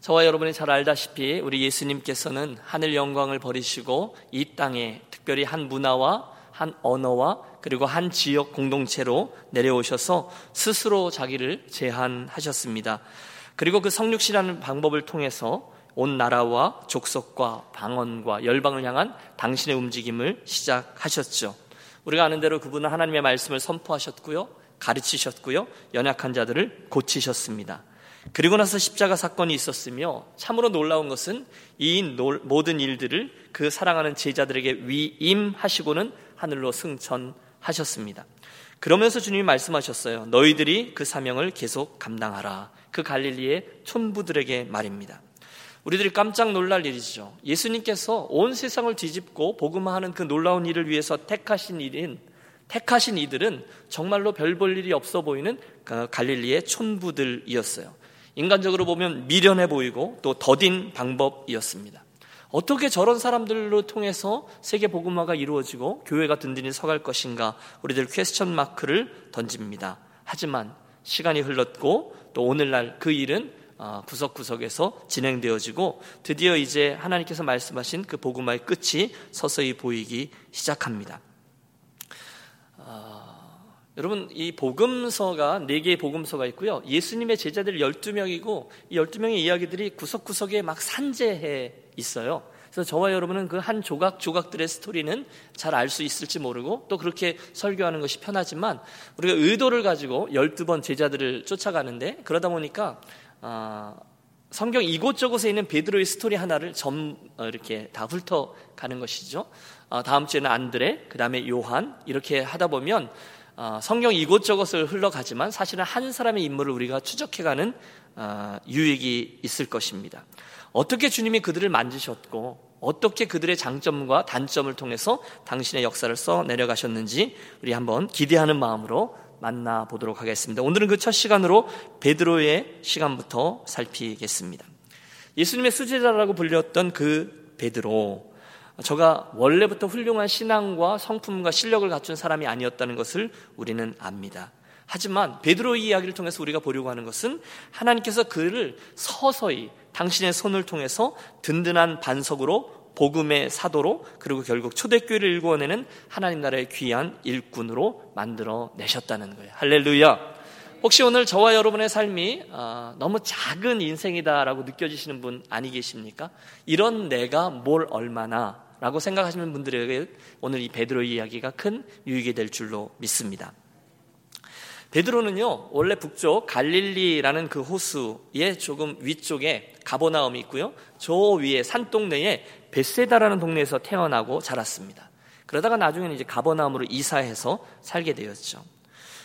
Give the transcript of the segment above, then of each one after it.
저와 여러분이 잘 알다시피 우리 예수님께서는 하늘 영광을 버리시고 이 땅에 특별히 한 문화와 한 언어와 그리고 한 지역 공동체로 내려오셔서 스스로 자기를 제한하셨습니다. 그리고 그 성육시라는 방법을 통해서 온 나라와 족속과 방언과 열방을 향한 당신의 움직임을 시작하셨죠. 우리가 아는 대로 그분은 하나님의 말씀을 선포하셨고요. 가르치셨고요. 연약한 자들을 고치셨습니다. 그리고 나서 십자가 사건이 있었으며 참으로 놀라운 것은 이 모든 일들을 그 사랑하는 제자들에게 위임하시고는 하늘로 승천하셨습니다. 그러면서 주님이 말씀하셨어요. 너희들이 그 사명을 계속 감당하라. 그 갈릴리의 촌부들에게 말입니다. 우리들이 깜짝 놀랄 일이죠. 예수님께서 온 세상을 뒤집고 복음화하는 그 놀라운 일을 위해서 택하신 일인 택하신 이들은 정말로 별 볼 일이 없어 보이는 그 갈릴리의 촌부들이었어요. 인간적으로 보면 미련해 보이고 또 더딘 방법이었습니다. 어떻게 저런 사람들로 통해서 세계 복음화가 이루어지고 교회가 든든히 서갈 것인가 우리들 퀘스천 마크를 던집니다. 하지만 시간이 흘렀고 또 오늘날 그 일은 어, 구석구석에서 진행되어지고 드디어 이제 하나님께서 말씀하신 그 복음화의 끝이 서서히 보이기 시작합니다. 여러분 이 복음서가 네 개의 복음서가 있고요. 예수님의 제자들 12명이고 이 12명의 이야기들이 구석구석에 막 산재해 있어요. 그래서 저와 여러분은 그 한 조각 조각들의 스토리는 잘 알 수 있을지 모르고 또 그렇게 설교하는 것이 편하지만 우리가 의도를 가지고 12번 제자들을 쫓아가는데 그러다 보니까 어, 성경 이곳저곳에 있는 베드로의 스토리 하나를 점 어, 이렇게 다 훑어 가는 것이죠. 어, 다음 주에는 안드레, 그 다음에 요한 이렇게 하다 보면 어, 성경 이곳저곳을 흘러가지만 사실은 한 사람의 인물을 우리가 추적해가는 어, 유익이 있을 것입니다. 어떻게 주님이 그들을 만지셨고 어떻게 그들의 장점과 단점을 통해서 당신의 역사를 써 내려가셨는지 우리 한번 기대하는 마음으로 만나 보도록 하겠습니다. 오늘은 그 첫 시간으로 베드로의 시간부터 살피겠습니다. 예수님의 수제자라고 불렸던 그 베드로 저가 원래부터 훌륭한 신앙과 성품과 실력을 갖춘 사람이 아니었다는 것을 우리는 압니다. 하지만 베드로의 이야기를 통해서 우리가 보려고 하는 것은 하나님께서 그를 서서히 당신의 손을 통해서 든든한 반석으로 복음의 사도로 그리고 결국 초대교회를 일구어내는 하나님 나라의 귀한 일꾼으로 만들어 내셨다는 거예요. 할렐루야. 혹시 오늘 저와 여러분의 삶이 어, 너무 작은 인생이다라고 느껴지시는 분 아니 계십니까? 이런 내가 뭘 얼마나 라고 생각하시는 분들에게 오늘 이 베드로 이야기가 큰 유익이 될 줄로 믿습니다. 베드로는요, 원래 북쪽 갈릴리라는 그 호수의 조금 위쪽에 가보나움이 있고요. 저 위에 산 동네에 베세다라는 동네에서 태어나고 자랐습니다. 그러다가 나중에는 이제 가버나움으로 이사해서 살게 되었죠.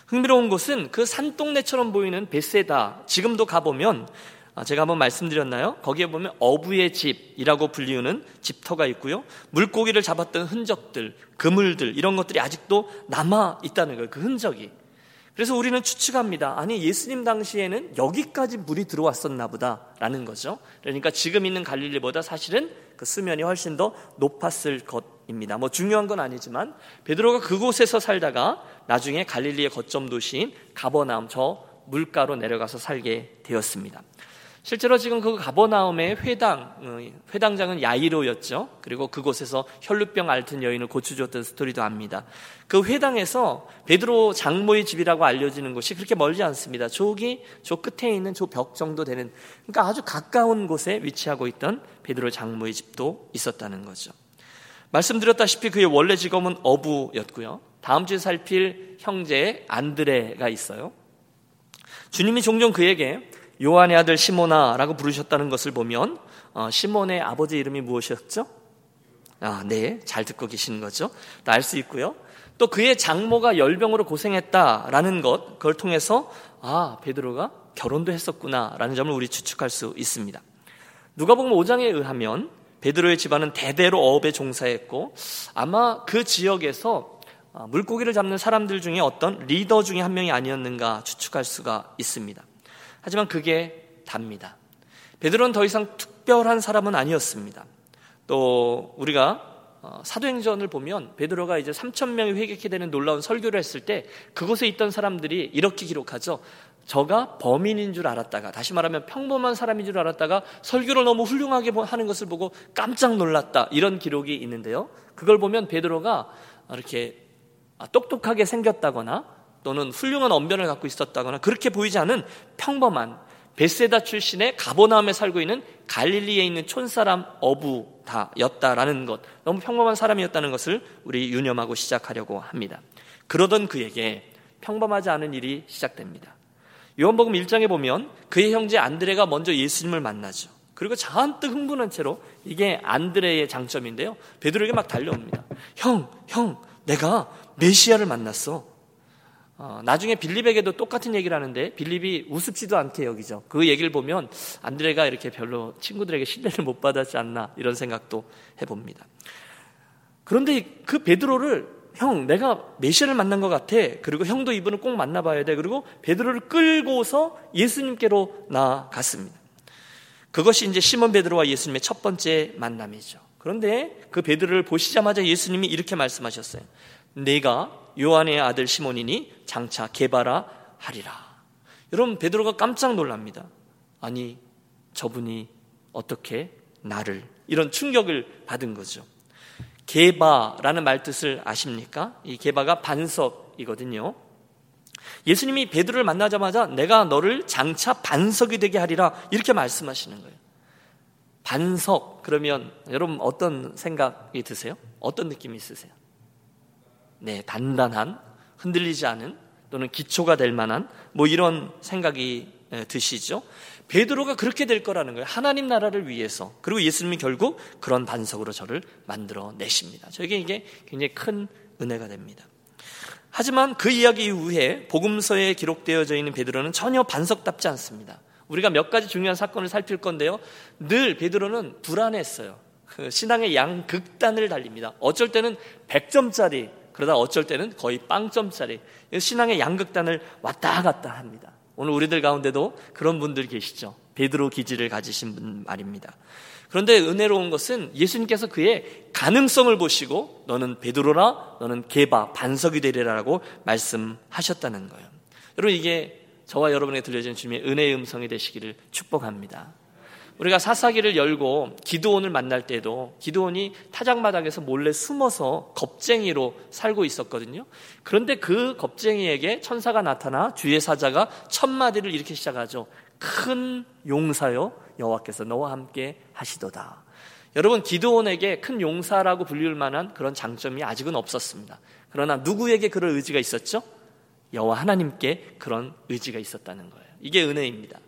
흥미로운 것은 그 산동네처럼 보이는 베세다, 지금도 가보면 아, 제가 한번 말씀드렸나요? 거기에 보면 어부의 집이라고 불리우는 집터가 있고요. 물고기를 잡았던 흔적들, 그물들 이런 것들이 아직도 남아 있다는 거예요. 그 흔적이. 그래서 우리는 추측합니다. 아니 예수님 당시에는 여기까지 물이 들어왔었나 보다라는 거죠. 그러니까 지금 있는 갈릴리보다 사실은 그 수면이 훨씬 더 높았을 것입니다. 뭐 중요한 건 아니지만 베드로가 그곳에서 살다가 나중에 갈릴리의 거점 도시인 가버나움 저 물가로 내려가서 살게 되었습니다. 실제로 지금 그 가버나움의 회당, 어, 회당장은 야이로였죠. 그리고 그곳에서 혈루병 앓던 여인을 고쳐줬던 스토리도 압니다. 그 회당에서 베드로 장모의 집이라고 알려지는 곳이 그렇게 멀지 않습니다. 저기, 저 끝에 있는 저 벽 정도 되는, 그러니까 아주 가까운 곳에 위치하고 있던 베드로 장모의 집도 있었다는 거죠. 말씀드렸다시피 그의 원래 직업은 어부였고요. 다음 주에 살필 형제 안드레가 있어요. 주님이 종종 그에게 요한의 아들 시모나라고 부르셨다는 것을 보면 어, 시몬의 아버지 이름이 무엇이었죠? 아, 네, 잘 듣고 계시는 거죠. 알 수 있고요. 또 그의 장모가 열병으로 고생했다라는 것, 그걸 통해서 아 베드로가 결혼도 했었구나라는 점을 우리 추측할 수 있습니다. 누가복음 5장에 의하면 베드로의 집안은 대대로 어업에 종사했고 아마 그 지역에서 아, 물고기를 잡는 사람들 중에 어떤 리더 중에 한 명이 아니었는가 추측할 수가 있습니다. 하지만 그게 답니다. 베드로는 더 이상 특별한 사람은 아니었습니다. 또 우리가 어, 사도행전을 보면 베드로가 이제 3천 명이 회개케 되는 놀라운 설교를 했을 때 그곳에 있던 사람들이 이렇게 기록하죠. 저가 범인인 줄 알았다가 다시 말하면 평범한 사람인 줄 알았다가 설교를 너무 훌륭하게 하는 것을 보고 깜짝 놀랐다 이런 기록이 있는데요. 그걸 보면 베드로가 이렇게 똑똑하게 생겼다거나 또는 훌륭한 언변을 갖고 있었다거나 그렇게 보이지 않은 평범한 베세다 출신의 가보나움에 살고 있는 갈릴리에 있는 촌사람 어부다였다라는 것 너무 평범한 사람이었다는 것을 우리 유념하고 시작하려고 합니다. 그러던 그에게 평범하지 않은 일이 시작됩니다. 요한복음 1장에 보면 그의 형제 안드레가 먼저 예수님을 만나죠. 그리고 잔뜩 흥분한 채로 이게 안드레의 장점인데요. 베드로에게 막 달려옵니다. 형, 형, 내가 메시아를 만났어. 어, 나중에 빌립에게도 똑같은 얘기를 하는데 빌립이 우습지도 않게 여기죠. 그 얘기를 보면 안드레가 이렇게 별로 친구들에게 신뢰를 못 받았지 않나 이런 생각도 해봅니다. 그런데 그 베드로를 형, 내가 메시아를 만난 것 같아. 그리고 형도 이분을 꼭 만나봐야 돼. 그리고 베드로를 끌고서 예수님께로 나아갔습니다. 그것이 이제 시몬 베드로와 예수님의 첫 번째 만남이죠. 그런데 그 베드로를 보시자마자 예수님이 이렇게 말씀하셨어요. 내가 요한의 아들 시몬이니 장차 개바라 하리라. 여러분 베드로가 깜짝 놀랍니다. 아니 저분이 어떻게 나를 이런 충격을 받은 거죠. 개바라는 말 뜻을 아십니까? 이 개바가 반석이거든요. 예수님이 베드로를 만나자마자 내가 너를 장차 반석이 되게 하리라 이렇게 말씀하시는 거예요. 반석 그러면 여러분 어떤 생각이 드세요? 어떤 느낌이 있으세요? 네, 단단한 흔들리지 않은 또는 기초가 될 만한 뭐 이런 생각이 드시죠. 베드로가 그렇게 될 거라는 거예요. 하나님 나라를 위해서. 그리고 예수님이 결국 그런 반석으로 저를 만들어 내십니다. 저에게 이게 굉장히 큰 은혜가 됩니다. 하지만 그 이야기 이후에 복음서에 기록되어져 있는 베드로는 전혀 반석답지 않습니다. 우리가 몇 가지 중요한 사건을 살필 건데요. 늘 베드로는 불안했어요. 그 신앙의 양 극단을 달립니다. 어쩔 때는 100점짜리, 그러다 어쩔 때는 거의 빵점짜리. 신앙의 양극단을 왔다 갔다 합니다. 오늘 우리들 가운데도 그런 분들 계시죠. 베드로 기질을 가지신 분 말입니다. 그런데 은혜로운 것은 예수님께서 그의 가능성을 보시고 너는 베드로라 너는 개바 반석이 되리라라고 말씀하셨다는 거예요. 여러분 이게 저와 여러분에게 들려진 주님의 은혜의 음성이 되시기를 축복합니다. 우리가 사사기를 열고 기도원을 만날 때도 기도원이 타작마당에서 몰래 숨어서 겁쟁이로 살고 있었거든요. 그런데 그 겁쟁이에게 천사가 나타나 주의 사자가 첫 마디를 이렇게 시작하죠. 큰 용사요 여호와께서 너와 함께 하시도다. 여러분 기도원에게 큰 용사라고 불릴 만한 그런 장점이 아직은 없었습니다. 그러나 누구에게 그런 의지가 있었죠? 여호와 하나님께 그런 의지가 있었다는 거예요. 이게 은혜입니다.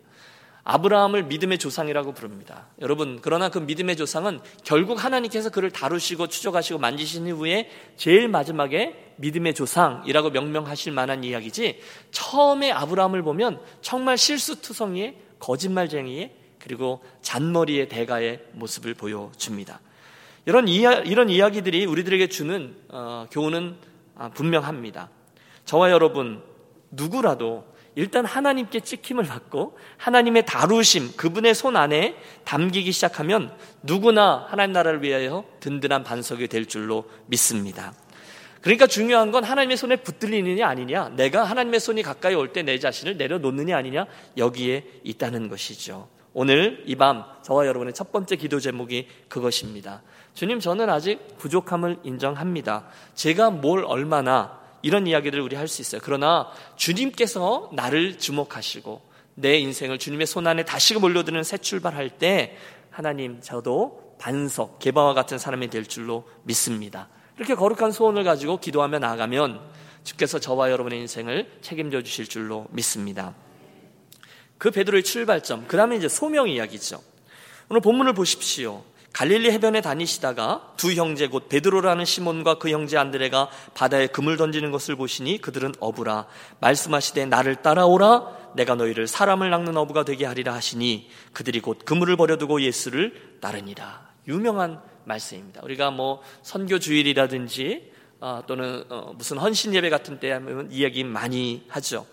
아브라함을 믿음의 조상이라고 부릅니다. 여러분, 그러나 그 믿음의 조상은 결국 하나님께서 그를 다루시고 추적하시고 만지신 이후에 제일 마지막에 믿음의 조상이라고 명명하실 만한 이야기지 처음에 아브라함을 보면 정말 실수투성이의 거짓말쟁이의 그리고 잔머리의 대가의 모습을 보여줍니다. 이런, 이야, 이런 이야기들이 우리들에게 주는 어, 교훈은 아, 분명합니다. 저와 여러분 누구라도 일단 하나님께 찍힘을 받고 하나님의 다루심, 그분의 손 안에 담기기 시작하면 누구나 하나님 나라를 위하여 든든한 반석이 될 줄로 믿습니다. 그러니까 중요한 건 하나님의 손에 붙들리느냐 아니냐, 내가 하나님의 손이 가까이 올 때 내 자신을 내려놓느냐 아니냐, 여기에 있다는 것이죠. 오늘 이 밤 저와 여러분의 첫 번째 기도 제목이 그것입니다. 주님, 저는 아직 부족함을 인정합니다. 제가 뭘 얼마나 이런 이야기를 우리 할 수 있어요. 그러나 주님께서 나를 주목하시고 내 인생을 주님의 손안에 다시 몰려드는 새 출발할 때 하나님 저도 반석, 개바와 같은 사람이 될 줄로 믿습니다. 이렇게 거룩한 소원을 가지고 기도하며 나아가면 주께서 저와 여러분의 인생을 책임져 주실 줄로 믿습니다. 그 베드로의 출발점, 그 다음에 이제 소명 이야기죠. 오늘 본문을 보십시오. 갈릴리 해변에 다니시다가 두 형제 곧 베드로라는 시몬과 그 형제 안드레가 바다에 금을 던지는 것을 보시니 그들은 어부라 말씀하시되 나를 따라오라 내가 너희를 사람을 낚는 어부가 되게 하리라 하시니 그들이 곧 그물을 버려두고 예수를 따르니라 유명한 말씀입니다. 우리가 뭐 선교 주일이라든지 어, 또는 어, 무슨 헌신 예배 같은 때 하면 이야기 많이 하죠.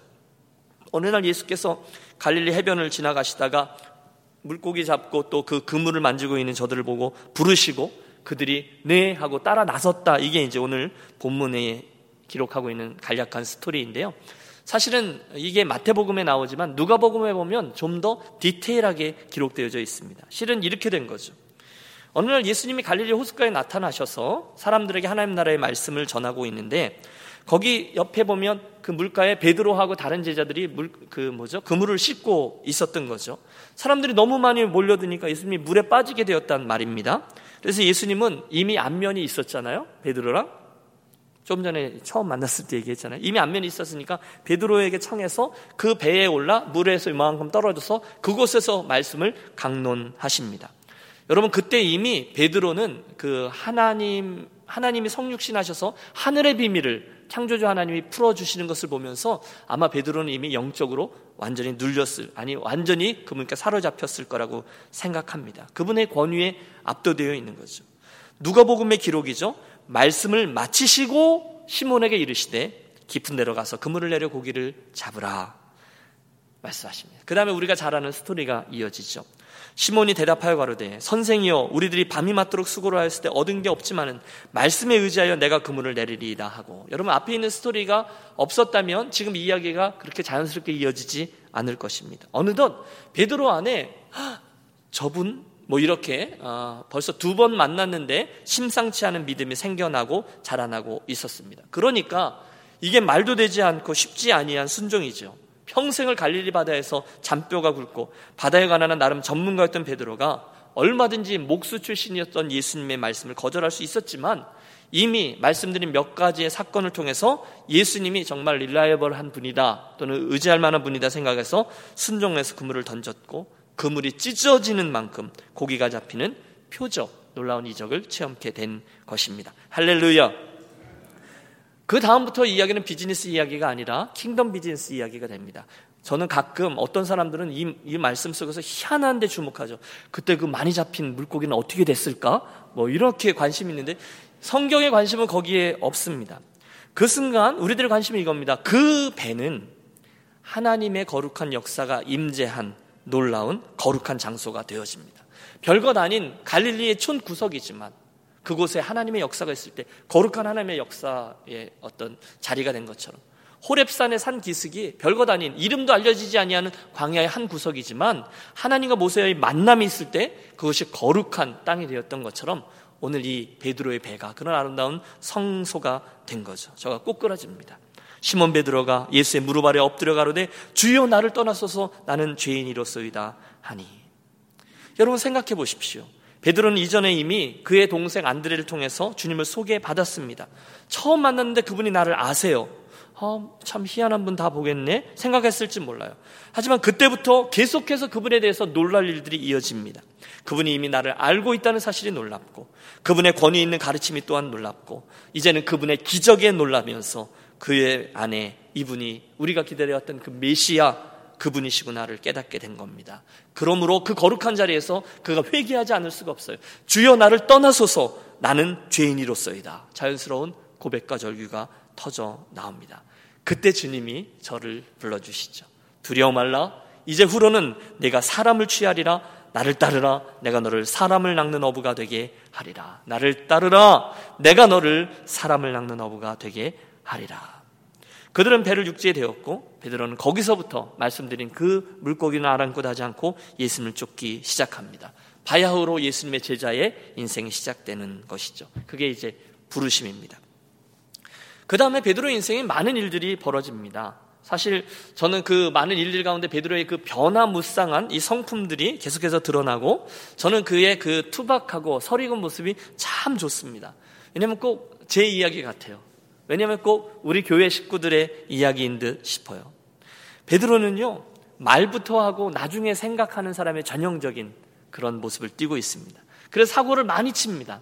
어느 날 예수께서 갈릴리 해변을 지나가시다가 물고기 잡고 또 그 그물을 만지고 있는 저들을 보고 부르시고 그들이 네 하고 따라 나섰다. 이게 이제 오늘 본문에 기록하고 있는 간략한 스토리인데요. 사실은 이게 마태복음에 나오지만 누가복음에 보면 좀 더 디테일하게 기록되어져 있습니다. 실은 이렇게 된 거죠. 어느 날 예수님이 갈릴리 호숫가에 나타나셔서 사람들에게 하나님 나라의 말씀을 전하고 있는데 거기 옆에 보면 그 물가에 베드로하고 다른 제자들이 물, 그 뭐죠? 그물을 씻고 있었던 거죠. 사람들이 너무 많이 몰려드니까 예수님이 물에 빠지게 되었단 말입니다. 그래서 예수님은 이미 안면이 있었잖아요. 베드로랑. 좀 전에 처음 만났을 때 얘기했잖아요. 이미 안면이 있었으니까 베드로에게 청해서 그 배에 올라 물에서 이만큼 떨어져서 그곳에서 말씀을 강론하십니다. 여러분 그때 이미 베드로는 그 하나님 하나님이 성육신하셔서 하늘의 비밀을 창조주 하나님이 풀어주시는 것을 보면서 아마 베드로는 이미 영적으로 완전히 눌렸을, 아니, 완전히 그분께 사로잡혔을 거라고 생각합니다. 그분의 권위에 압도되어 있는 거죠. 누가복음의 기록이죠. 말씀을 마치시고 시몬에게 이르시되 깊은 데로 가서 그물을 내려 고기를 잡으라. 말씀하십니다. 그 다음에 우리가 잘 아는 스토리가 이어지죠. 시몬이 대답하여 가로되 선생이여 우리들이 밤이 맞도록 수고를 하였을 때 얻은 게 없지만은 말씀에 의지하여 내가 그물을 내리리이다 하고 여러분 앞에 있는 스토리가 없었다면 지금 이야기가 그렇게 자연스럽게 이어지지 않을 것입니다. 어느덧 베드로 안에 저분 뭐 이렇게 어, 벌써 두 번 만났는데 심상치 않은 믿음이 생겨나고 자라나고 있었습니다. 그러니까 이게 말도 되지 않고 쉽지 아니한 순종이죠. 평생을 갈릴리 바다에서 잔뼈가 굵고 바다에 관한 나름 전문가였던 베드로가 얼마든지 목수 출신이었던 예수님의 말씀을 거절할 수 있었지만 이미 말씀드린 몇 가지의 사건을 통해서 예수님이 정말 릴라이벌한 분이다 또는 의지할 만한 분이다 생각해서 순종해서 그물을 던졌고 그물이 찢어지는 만큼 고기가 잡히는 표적 놀라운 이적을 체험케 된 것입니다. 할렐루야. 그 다음부터 이야기는 비즈니스 이야기가 아니라 킹덤 비즈니스 이야기가 됩니다. 저는 가끔 어떤 사람들은 이, 이 말씀 속에서 희한한 데 주목하죠. 그때 그 많이 잡힌 물고기는 어떻게 됐을까? 뭐 이렇게 관심이 있는데 성경의 관심은 거기에 없습니다. 그 순간 우리들의 관심은 이겁니다. 그 배는 하나님의 거룩한 역사가 임재한 놀라운 거룩한 장소가 되어집니다. 별것 아닌 갈릴리의 촌 구석이지만 그곳에 하나님의 역사가 있을 때 거룩한 하나님의 역사의 어떤 자리가 된 것처럼 호랩산의 산 기슭이 별것 아닌 이름도 알려지지 아니하는 광야의 한 구석이지만 하나님과 모세의 만남이 있을 때 그것이 거룩한 땅이 되었던 것처럼 오늘 이 베드로의 배가 그런 아름다운 성소가 된 거죠. 저가 꼬꾸라집니다. 시몬 베드로가 예수의 무릎 아래 엎드려 가로되 주여 나를 떠나소서 나는 죄인이로소이다 하니 여러분 생각해 보십시오. 베드로는 이전에 이미 그의 동생 안드레를 통해서 주님을 소개받았습니다. 처음 만났는데 그분이 나를 아세요. 어, 참 희한한 분 다 보겠네 생각했을지 몰라요. 하지만 그때부터 계속해서 그분에 대해서 놀랄 일들이 이어집니다. 그분이 이미 나를 알고 있다는 사실이 놀랍고 그분의 권위 있는 가르침이 또한 놀랍고 이제는 그분의 기적에 놀라면서 그의 안에 이분이 우리가 기다려왔던 그 메시아 그분이시구나를 깨닫게 된 겁니다. 그러므로 그 거룩한 자리에서 그가 회개하지 않을 수가 없어요. 주여 나를 떠나소서 나는 죄인이로서이다. 자연스러운 고백과 절규가 터져 나옵니다. 그때 주님이 저를 불러주시죠. 두려워 말라. 이제 후로는 내가 사람을 취하리라. 나를 따르라. 내가 너를 사람을 낚는 어부가 되게 하리라. 나를 따르라. 내가 너를 사람을 낚는 어부가 되게 하리라. 그들은 배를 육지에 대었고 베드로는 거기서부터 말씀드린 그 물고기는 아랑곳 하지 않고 예수님을 쫓기 시작합니다. 바야흐로 예수님의 제자의 인생이 시작되는 것이죠. 그게 이제 부르심입니다. 그 다음에 베드로의 인생에 많은 일들이 벌어집니다. 사실 저는 그 많은 일들 가운데 베드로의 그 변화무쌍한 이 성품들이 계속해서 드러나고 저는 그의 그 투박하고 서리군 모습이 참 좋습니다. 왜냐하면 꼭 제 이야기 같아요. 왜냐하면 꼭 우리 교회 식구들의 이야기인 듯 싶어요. 베드로는요, 말부터 하고 나중에 생각하는 사람의 전형적인 그런 모습을 띠고 있습니다. 그래서 사고를 많이 칩니다.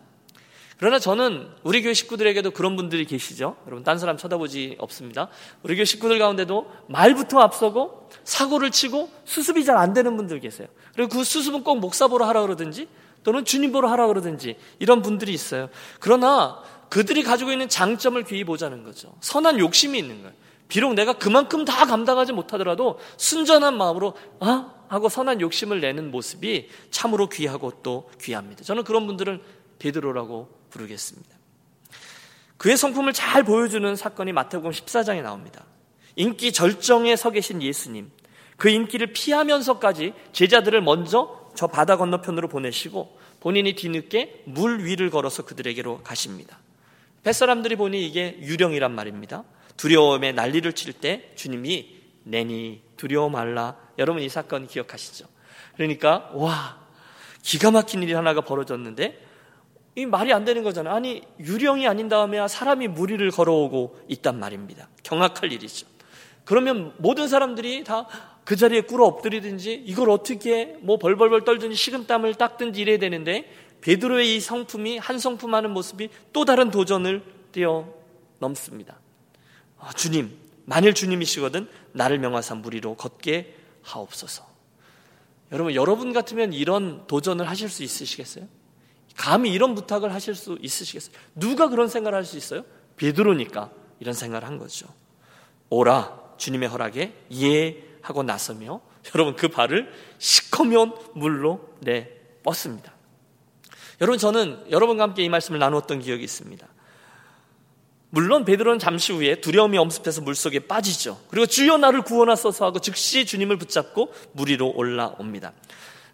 그러나 저는 우리 교회 식구들에게도 그런 분들이 계시죠. 여러분, 딴 사람 쳐다보지 없습니다. 우리 교회 식구들 가운데도 말부터 앞서고 사고를 치고 수습이 잘 안 되는 분들 계세요. 그리고 그 수습은 꼭 목사 보러 하라 그러든지 또는 주님 보러 하라 그러든지 이런 분들이 있어요. 그러나 그들이 가지고 있는 장점을 귀히 보자는 거죠. 선한 욕심이 있는 거예요. 비록 내가 그만큼 다 감당하지 못하더라도 순전한 마음으로 아 하고 선한 욕심을 내는 모습이 참으로 귀하고 또 귀합니다. 저는 그런 분들을 베드로라고 부르겠습니다. 그의 성품을 잘 보여주는 사건이 마태복음 14장에 나옵니다. 인기 절정에 서 계신 예수님, 그 인기를 피하면서까지 제자들을 먼저 저 바다 건너편으로 보내시고 본인이 뒤늦게 물 위를 걸어서 그들에게로 가십니다. 뱃사람들이 보니 이게 유령이란 말입니다. 두려움에 난리를 칠 때 주님이 내니 두려워 말라. 여러분 이 사건 기억하시죠? 그러니까 와 기가 막힌 일이 하나가 벌어졌는데 이 말이 안 되는 거잖아요. 아니 유령이 아닌 다음에 사람이 무리를 걸어오고 있단 말입니다. 경악할 일이죠. 그러면 모든 사람들이 다 그 자리에 꿇어 엎드리든지 이걸 어떻게 뭐 벌벌벌 떨든지 식은땀을 닦든지 이래야 되는데 베드로의 이 성품이 한 성품하는 모습이 또 다른 도전을 뛰어 넘습니다. 아, 주님, 만일 주님이시거든 나를 명하사 무리로 걷게 하옵소서. 여러분, 여러분 같으면 이런 도전을 하실 수 있으시겠어요? 감히 이런 부탁을 하실 수 있으시겠어요? 누가 그런 생각을 할 수 있어요? 베드로니까 이런 생각을 한 거죠. 오라 주님의 허락에 예 하고 나서며 여러분 그 발을 시커면 물로 내 뻗습니다. 여러분 저는 여러분과 함께 이 말씀을 나누었던 기억이 있습니다. 물론 베드로는 잠시 후에 두려움이 엄습해서 물속에 빠지죠. 그리고 주여 나를 구원하소서 하고 즉시 주님을 붙잡고 물 위로 올라옵니다.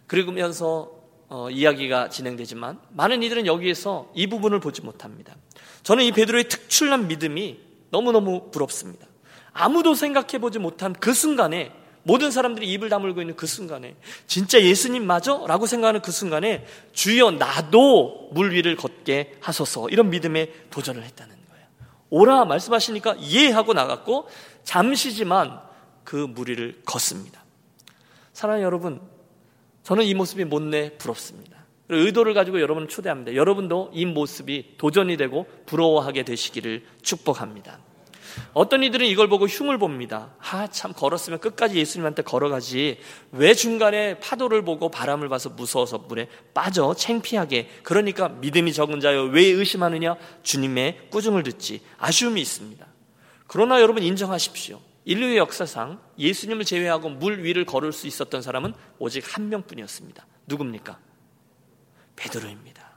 그러면서 어, 이야기가 진행되지만 많은 이들은 여기에서 이 부분을 보지 못합니다. 저는 이 베드로의 특출난 믿음이 너무너무 부럽습니다. 아무도 생각해 보지 못한 그 순간에 모든 사람들이 입을 다물고 있는 그 순간에 진짜 예수님 맞아? 라고 생각하는 그 순간에 주여 나도 물 위를 걷게 하소서 이런 믿음에 도전을 했다는 거예요. 오라 말씀하시니까 예 하고 나갔고 잠시지만 그 무리를 걷습니다. 사랑하는 여러분 저는 이 모습이 못내 부럽습니다. 의도를 가지고 여러분을 초대합니다. 여러분도 이 모습이 도전이 되고 부러워하게 되시기를 축복합니다. 어떤 이들은 이걸 보고 흉을 봅니다. 아, 참, 걸었으면 끝까지 예수님한테 걸어가지. 왜 중간에 파도를 보고 바람을 봐서 무서워서 물에 빠져? 챙피하게. 그러니까 믿음이 적은 자여, 왜 의심하느냐? 주님의 꾸중을 듣지. 아쉬움이 있습니다. 그러나 여러분 인정하십시오. 인류의 역사상 예수님을 제외하고 물 위를 걸을 수 있었던 사람은 오직 한 명뿐이었습니다. 누굽니까? 베드로입니다.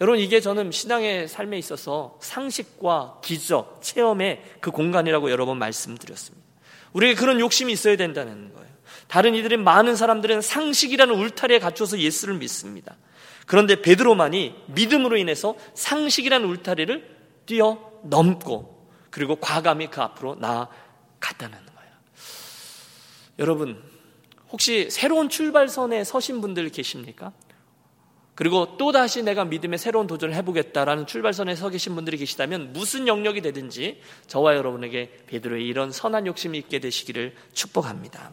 여러분 이게 저는 신앙의 삶에 있어서 상식과 기적, 체험의 그 공간이라고 여러 번 말씀드렸습니다. 우리에게 그런 욕심이 있어야 된다는 거예요. 다른 이들의 많은 사람들은 상식이라는 울타리에 갇혀서 예수를 믿습니다. 그런데 베드로만이 믿음으로 인해서 상식이라는 울타리를 뛰어넘고 그리고 과감히 그 앞으로 나아갔다는 거예요. 여러분 혹시 새로운 출발선에 서신 분들 계십니까? 그리고 또다시 내가 믿음의 새로운 도전을 해보겠다라는 출발선에 서 계신 분들이 계시다면 무슨 영역이 되든지 저와 여러분에게 베드로의 이런 선한 욕심이 있게 되시기를 축복합니다.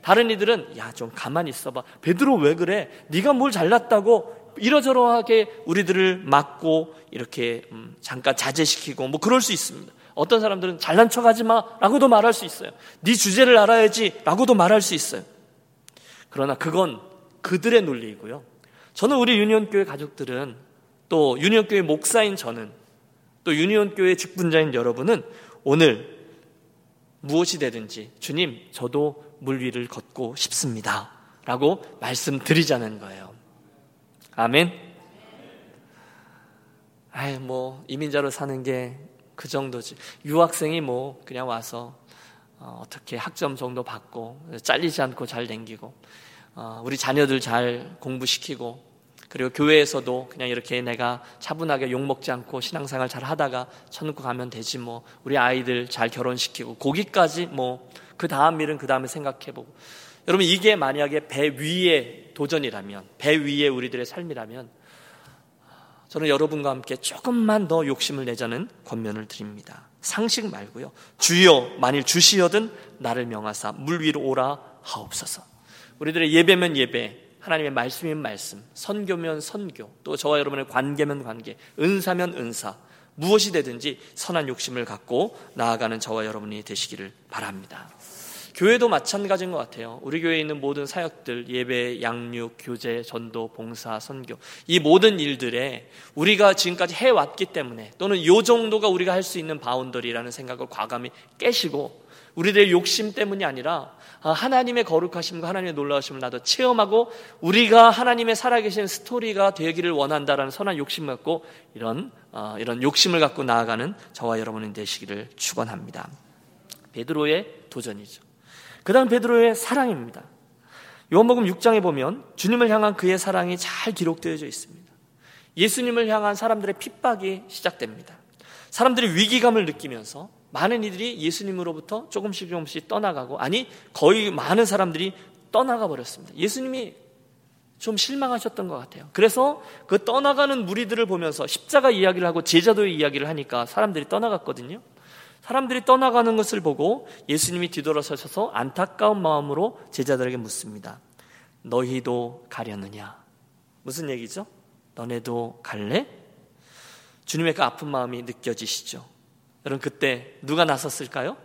다른 이들은 야 좀 가만히 있어봐. 베드로 왜 그래? 네가 뭘 잘났다고 이러저러하게 우리들을 막고 이렇게 음, 잠깐 자제시키고 뭐 그럴 수 있습니다. 어떤 사람들은 잘난 척하지 마라고도 말할 수 있어요. 네 주제를 알아야지라고도 말할 수 있어요. 그러나 그건 그들의 논리이고요. 저는 우리 유니온교회 가족들은 또 유니온교회 목사인 저는 또 유니온교회 직분자인 여러분은 오늘 무엇이 되든지 주님 저도 물 위를 걷고 싶습니다. 라고 말씀드리자는 거예요. 아멘. 아이 뭐 이민자로 사는 게 그 정도지. 유학생이 뭐 그냥 와서 어, 떻게 학점 정도 받고 잘리지 않고 잘 댕기고 어, 우리 자녀들 잘 공부시키고 그리고 교회에서도 그냥 이렇게 내가 차분하게 욕먹지 않고 신앙생활 잘 하다가 천국 가면 되지 뭐 우리 아이들 잘 결혼시키고 거기까지 뭐 그 다음 일은 그 다음에 생각해보고 여러분 이게 만약에 배 위의 도전이라면 배 위의 우리들의 삶이라면 저는 여러분과 함께 조금만 더 욕심을 내자는 권면을 드립니다. 상식 말고요. 주여 만일 주시여든 나를 명하사 물 위로 오라 하옵소서. 우리들의 예배면 예배, 하나님의 말씀이면 말씀, 선교면 선교, 또 저와 여러분의 관계면 관계, 은사면 은사, 무엇이 되든지 선한 욕심을 갖고 나아가는 저와 여러분이 되시기를 바랍니다. 교회도 마찬가지인 것 같아요. 우리 교회에 있는 모든 사역들, 예배, 양육, 교제, 전도, 봉사, 선교, 이 모든 일들에 우리가 지금까지 해왔기 때문에 또는 요 정도가 우리가 할 수 있는 boundary라는 생각을 과감히 깨시고 우리들의 욕심 때문이 아니라 아, 하나님의 거룩하심과 하나님의 놀라우심을 나도 체험하고 우리가 하나님의 살아계신 스토리가 되기를 원한다라는 선한 욕심 갖고 이런 어, 이런 욕심을 갖고 나아가는 저와 여러분이 되시기를 축원합니다. 베드로의 도전이죠. 그다음 베드로의 사랑입니다. 요한복음 6장에 보면 주님을 향한 그의 사랑이 잘 기록되어져 있습니다. 예수님을 향한 사람들의 핍박이 시작됩니다. 사람들이 위기감을 느끼면서 많은 이들이 예수님으로부터 조금씩 조금씩 떠나가고 아니 거의 많은 사람들이 떠나가 버렸습니다. 예수님이 좀 실망하셨던 것 같아요. 그래서 그 떠나가는 무리들을 보면서 십자가 이야기를 하고 제자도의 이야기를 하니까 사람들이 떠나갔거든요. 사람들이 떠나가는 것을 보고 예수님이 뒤돌아서셔서 안타까운 마음으로 제자들에게 묻습니다. 너희도 가려느냐? 무슨 얘기죠? 너네도 갈래? 주님의 그 아픈 마음이 느껴지시죠? 여러분 그때 누가 나섰을까요?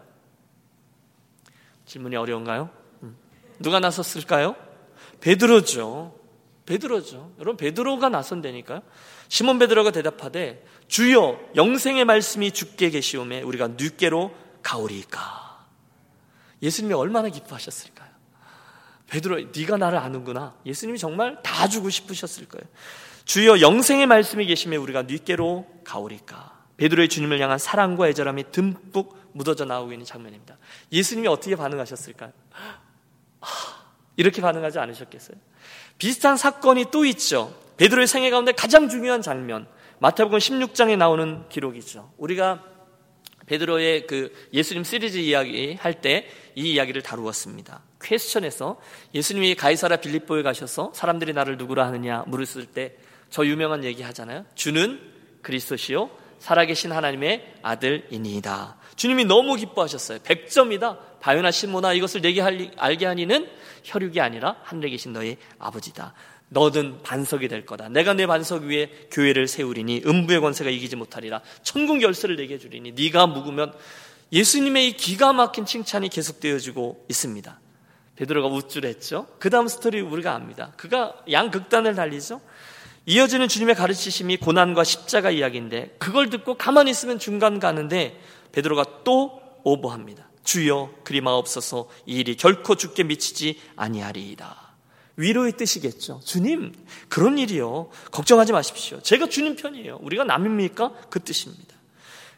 질문이 어려운가요? 음. 누가 나섰을까요? 베드로죠. 베드로죠. 여러분 베드로가 나선다니까요. 시몬 베드로가 대답하되 주여 영생의 말씀이 죽게 계시오매 우리가 뉘께로 가오리까. 예수님이 얼마나 기뻐하셨을까요? 베드로 네가 나를 아는구나. 예수님이 정말 다 주고 싶으셨을 거예요. 주여 영생의 말씀이 계시매 우리가 뉘께로 가오리까. 베드로의 주님을 향한 사랑과 애절함이 듬뿍 묻어져 나오고 있는 장면입니다. 예수님이 어떻게 반응하셨을까요? 이렇게 반응하지 않으셨겠어요? 비슷한 사건이 또 있죠. 베드로의 생애 가운데 가장 중요한 장면. 마태복음 16장에 나오는 기록이죠. 우리가 베드로의 그 예수님 시리즈 이야기 할 때 이 이야기를 다루었습니다. 퀘스천에서 예수님이 가이사라 빌립보에 가셔서 사람들이 나를 누구라 하느냐 물었을 때 저 유명한 얘기 하잖아요. 주는 그리스도시요 살아계신 하나님의 아들이니이다. 주님이 너무 기뻐하셨어요. 100점이다. 바요나 시모나 이것을 내게 알게 하니는 혈육이 아니라 하늘에 계신 너의 아버지다. 너는 반석이 될 거다. 내가 내 반석 위에 교회를 세우리니 음부의 권세가 이기지 못하리라. 천국 열쇠를 내게 주리니 네가 묵으면 예수님의 이 기가 막힌 칭찬이 계속되어지고 있습니다. 베드로가 우쭐했죠. 그 다음 스토리 우리가 압니다. 그가 양극단을 달리죠. 이어지는 주님의 가르치심이 고난과 십자가 이야기인데 그걸 듣고 가만히 있으면 중간 가는데 베드로가 또 오버합니다. 주여 그리 마옵소서 이 일이 결코 죽게 미치지 아니하리이다. 위로의 뜻이겠죠. 주님 그런 일이요. 걱정하지 마십시오. 제가 주님 편이에요. 우리가 남입니까? 그 뜻입니다.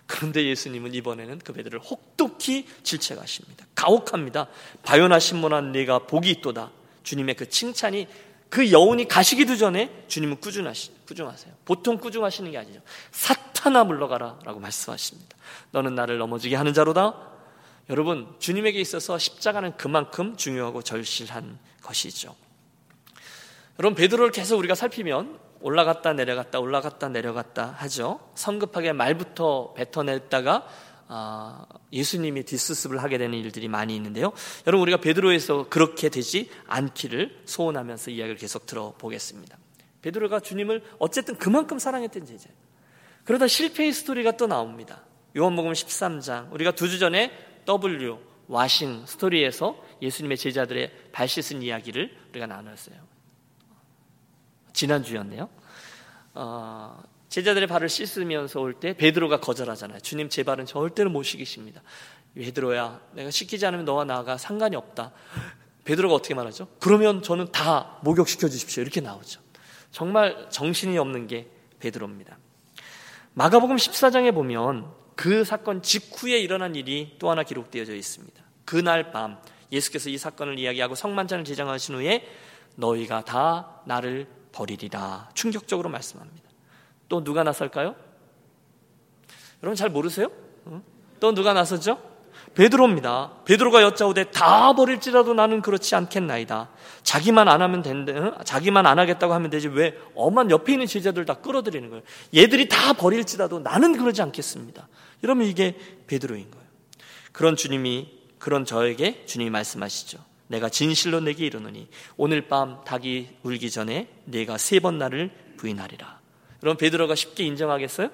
그런데 예수님은 이번에는 그 베드로를 혹독히 질책하십니다. 가혹합니다. 바요나 신문한 네가 복이 있도다. 주님의 그 칭찬이 그 여운이 가시기도 전에 주님은 꾸준하시, 꾸준하세요. 보통 꾸준하시는 게 아니죠. 사탄아 물러가라 라고 말씀하십니다. 너는 나를 넘어지게 하는 자로다. 여러분, 주님에게 있어서 십자가는 그만큼 중요하고 절실한 것이죠. 여러분, 베드로를 계속 우리가 살피면 올라갔다 내려갔다 올라갔다 내려갔다 하죠. 성급하게 말부터 뱉어냈다가 아, 예수님이 뒷수습을 하게 되는 일들이 많이 있는데요. 여러분 우리가 베드로에서 그렇게 되지 않기를 소원하면서 이야기를 계속 들어보겠습니다. 베드로가 주님을 어쨌든 그만큼 사랑했던 제자. 그러다 실패의 스토리가 또 나옵니다. 요한복음 13장 우리가 두 주 전에 W 와싱 스토리에서 예수님의 제자들의 발 씻은 이야기를 우리가 나눴어요. 지난주였네요. 어, 제자들의 발을 씻으면서 올 때 베드로가 거절하잖아요. 주님 제 발은 절대로 못 씻기십니다. 베드로야 내가 씻기지 않으면 너와 나가 상관이 없다. 베드로가 어떻게 말하죠? 그러면 저는 다 목욕시켜 주십시오. 이렇게 나오죠. 정말 정신이 없는 게 베드로입니다. 마가복음 14장에 보면 그 사건 직후에 일어난 일이 또 하나 기록되어져 있습니다. 그날 밤 예수께서 이 사건을 이야기하고 성만찬을 제정하신 후에 너희가 다 나를 버리리라 충격적으로 말씀합니다. 또 누가 나설까요? 여러분 잘 모르세요? 또 누가 나섰죠? 베드로입니다. 베드로가 여짜오되 다 버릴지라도 나는 그렇지 않겠나이다. 자기만 안 하면 된다. 자기만 안 하겠다고 하면 되지. 왜 엄한 옆에 있는 제자들 다 끌어들이는 거예요. 얘들이 다 버릴지라도 나는 그러지 않겠습니다. 이러면 이게 베드로인 거예요. 그런 주님이 그런 저에게 주님이 말씀하시죠. 내가 진실로 내게 이르노니 오늘 밤 닭이 울기 전에 내가 세 번 나를 부인하리라. 그럼 베드로가 쉽게 인정하겠어요?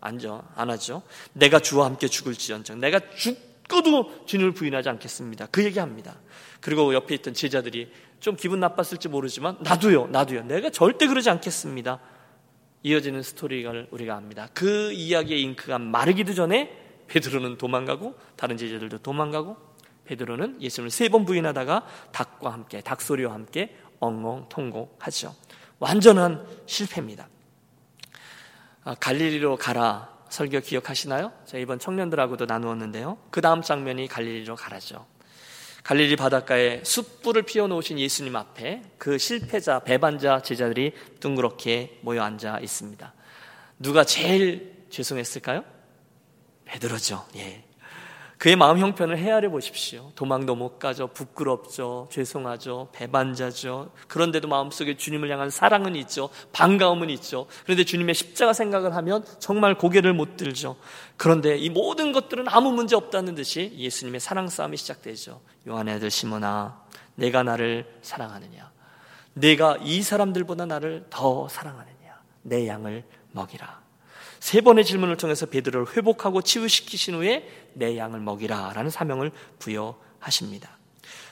안죠. 안 하죠. 내가 주와 함께 죽을지언정 내가 죽고도 주님을 부인하지 않겠습니다. 그 얘기합니다. 그리고 옆에 있던 제자들이 좀 기분 나빴을지 모르지만 나도요. 나도요. 내가 절대 그러지 않겠습니다. 이어지는 스토리를 우리가 압니다. 그 이야기의 잉크가 마르기도 전에 베드로는 도망가고 다른 제자들도 도망가고 베드로는 예수님을 세 번 부인하다가 닭과 함께 닭소리와 함께 엉엉 통곡하죠. 완전한 실패입니다. 아, 갈릴리로 가라 설교 기억하시나요? 저 이번 청년들하고도 나누었는데요. 그 다음 장면이 갈릴리로 가라죠. 갈릴리 바닷가에 숯불을 피워놓으신 예수님 앞에 그 실패자, 배반자 제자들이 둥그렇게 모여 앉아 있습니다. 누가 제일 죄송했을까요? 베드로죠. 예. 그의 마음 형편을 헤아려 보십시오. 도망도 못 가죠. 부끄럽죠. 죄송하죠. 배반자죠. 그런데도 마음속에 주님을 향한 사랑은 있죠. 반가움은 있죠. 그런데 주님의 십자가 생각을 하면 정말 고개를 못 들죠. 그런데 이 모든 것들은 아무 문제 없다는 듯이 예수님의 사랑 싸움이 시작되죠. 요한의 아들 시몬아, 내가 나를 사랑하느냐? 내가 이 사람들보다 나를 더 사랑하느냐? 내 양을 먹이라. 세 번의 질문을 통해서 베드로를 회복하고 치유시키신 후에 내 양을 먹이라라는 사명을 부여하십니다.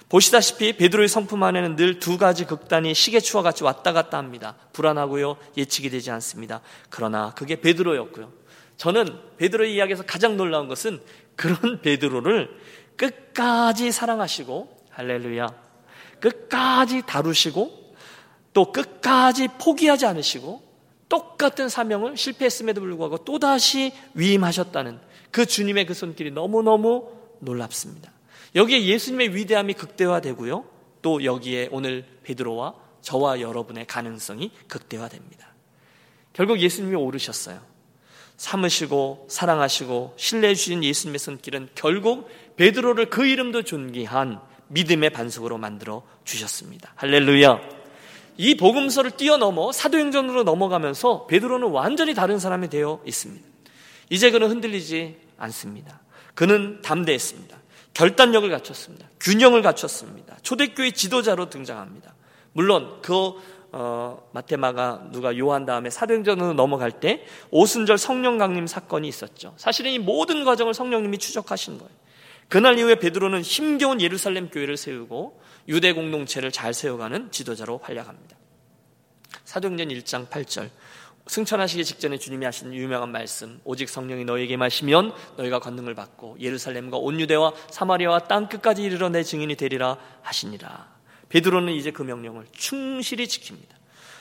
보시다시피 베드로의 성품 안에는 늘 두 가지 극단이 시계추와 같이 왔다 갔다 합니다. 불안하고요. 예측이 되지 않습니다. 그러나 그게 베드로였고요. 저는 베드로의 이야기에서 가장 놀라운 것은 그런 베드로를 끝까지 사랑하시고 할렐루야. 끝까지 다루시고 또 끝까지 포기하지 않으시고 똑같은 사명을 실패했음에도 불구하고 또다시 위임하셨다는 그 주님의 그 손길이 너무너무 놀랍습니다. 여기에 예수님의 위대함이 극대화되고요. 또 여기에 오늘 베드로와 저와 여러분의 가능성이 극대화됩니다. 결국 예수님이 오르셨어요. 참으시고 사랑하시고 신뢰해 주신 예수님의 손길은 결국 베드로를 그 이름도 존귀한 믿음의 반석으로 만들어 주셨습니다. 할렐루야. 이 복음서를 뛰어넘어 사도행전으로 넘어가면서 베드로는 완전히 다른 사람이 되어 있습니다. 이제 그는 흔들리지 않습니다. 그는 담대했습니다. 결단력을 갖췄습니다. 균형을 갖췄습니다. 초대교회 지도자로 등장합니다. 물론 그 어, 마테마가 누가 요한 다음에 사도행전으로 넘어갈 때 오순절 성령 강림 사건이 있었죠. 사실은 이 모든 과정을 성령님이 추적하신 거예요. 그날 이후에 베드로는 힘겨운 예루살렘 교회를 세우고 유대 공동체를 잘 세워가는 지도자로 활약합니다. 사도행전 1장 8절. 승천하시기 직전에 주님이 하신 유명한 말씀 오직 성령이 너에게 마시면 너희가 권능을 받고 예루살렘과 온 유대와 사마리아와 땅 끝까지 이르러 내 증인이 되리라 하시니라. 베드로는 이제 그 명령을 충실히 지킵니다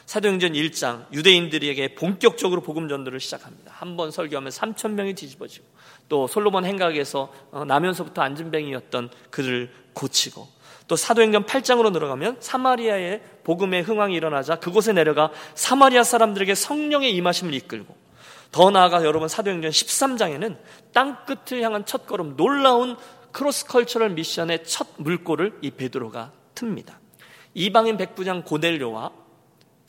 사도행전 1장 유대인들에게 본격적으로 복음 전도를 시작합니다. 한 번 설교하면 3천 명이 뒤집어지고 또 솔로몬 행각에서 어, 나면서부터 앉은뱅이였던 그를 고치고 또 사도행전 8장으로 들어가면 사마리아의 복음의 흥황이 일어나자 그곳에 내려가 사마리아 사람들에게 성령의 임하심을 이끌고 더 나아가 여러분 사도행전 13장에는 땅 끝을 향한 첫 걸음 놀라운 cross-cultural mission의 첫 물꼬를 이 베드로가 틉니다. 이방인 백부장 고넬료와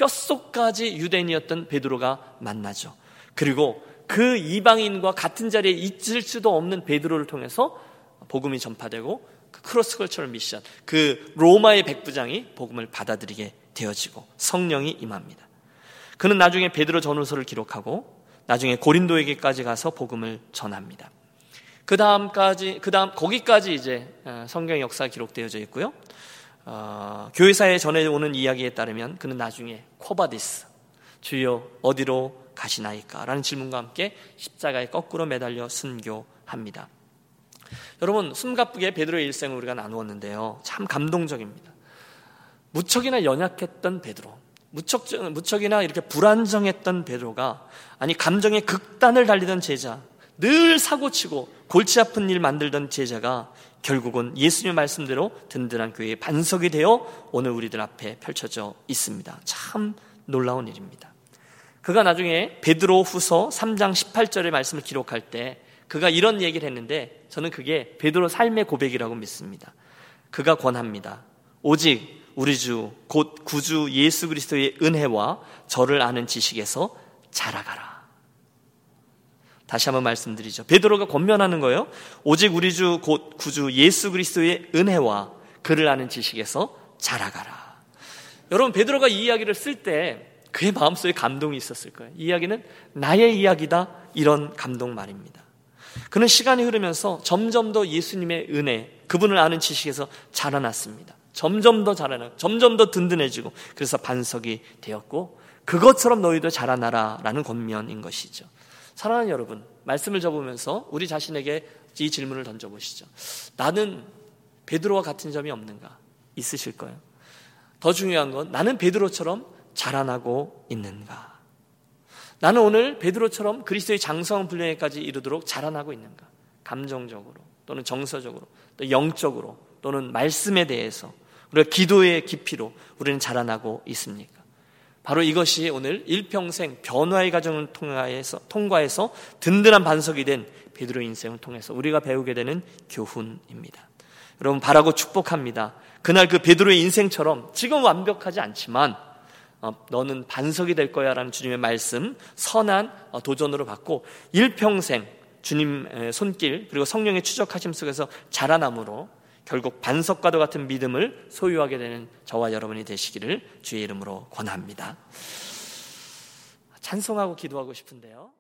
뼛속까지 유대인이었던 베드로가 만나죠. 그리고 그 이방인과 같은 자리에 있을 수도 없는 베드로를 통해서 복음이 전파되고 그 cross-cultural mission, 그 로마의 백부장이 복음을 받아들이게 되어지고 성령이 임합니다. 그는 나중에 베드로 전후서를 기록하고 나중에 고린도에게까지 가서 복음을 전합니다. 그 다음까지, 그 다음, 거기까지 이제 어, 성경 역사 기록되어져 있고요. 어, 교회사에 전해오는 이야기에 따르면 그는 나중에 Quo Vadis 주여 어디로 가시나이까? 라는 질문과 함께 십자가에 거꾸로 매달려 순교합니다. 여러분 숨가쁘게 베드로의 일생을 우리가 나누었는데요. 참 감동적입니다. 무척이나 연약했던 베드로, 무척, 무척이나 이렇게 불안정했던 베드로가 아니 감정의 극단을 달리던 제자, 늘 사고치고 골치 아픈 일 만들던 제자가 결국은 예수님의 말씀대로 든든한 교회의 반석이 되어 오늘 우리들 앞에 펼쳐져 있습니다. 참 놀라운 일입니다. 그가 나중에 베드로 후서 3장 18절의 말씀을 기록할 때 그가 이런 얘기를 했는데 저는 그게 베드로 삶의 고백이라고 믿습니다. 그가 권합니다. 오직 우리 주, 곧 구주 예수 그리스도의 은혜와 저를 아는 지식에서 자라가라. 다시 한번 말씀드리죠. 베드로가 권면하는 거예요. 오직 우리 주 곧 구주 예수 그리스도의 은혜와 그를 아는 지식에서 자라가라. 여러분 베드로가 이 이야기를 쓸 때 그의 마음속에 감동이 있었을 거예요. 이 이야기는 나의 이야기다 이런 감동 말입니다. 그는 시간이 흐르면서 점점 더 예수님의 은혜, 그분을 아는 지식에서 자라났습니다. 점점 더 자라나, 점점 더 든든해지고 그래서 반석이 되었고 그것처럼 너희도 자라나라라는 권면인 것이죠. 사랑하는 여러분, 말씀을 접으면서 우리 자신에게 이 질문을 던져보시죠. 나는 베드로와 같은 점이 없는가? 있으실 거예요. 더 중요한 건 나는 베드로처럼 자라나고 있는가? 나는 오늘 베드로처럼 그리스도의 장성 분량에까지 이르도록 자라나고 있는가? 감정적으로 또는 정서적으로 또 영적으로 또는 말씀에 대해서 우리가 기도의 깊이로 우리는 자라나고 있습니까? 바로 이것이 오늘 일평생 변화의 과정을 통과해서, 통과해서 든든한 반석이 된 베드로 인생을 통해서 우리가 배우게 되는 교훈입니다. 여러분 바라고 축복합니다. 그날 그 베드로의 인생처럼 지금 완벽하지 않지만 어, 너는 반석이 될 거야 라는 주님의 말씀 선한 어, 도전으로 받고 일평생 주님 손길 그리고 성령의 추적하심 속에서 자라남으로 결국 반석과도 같은 믿음을 소유하게 되는 저와 여러분이 되시기를 주의 이름으로 권합니다. 찬송하고 기도하고 싶은데요.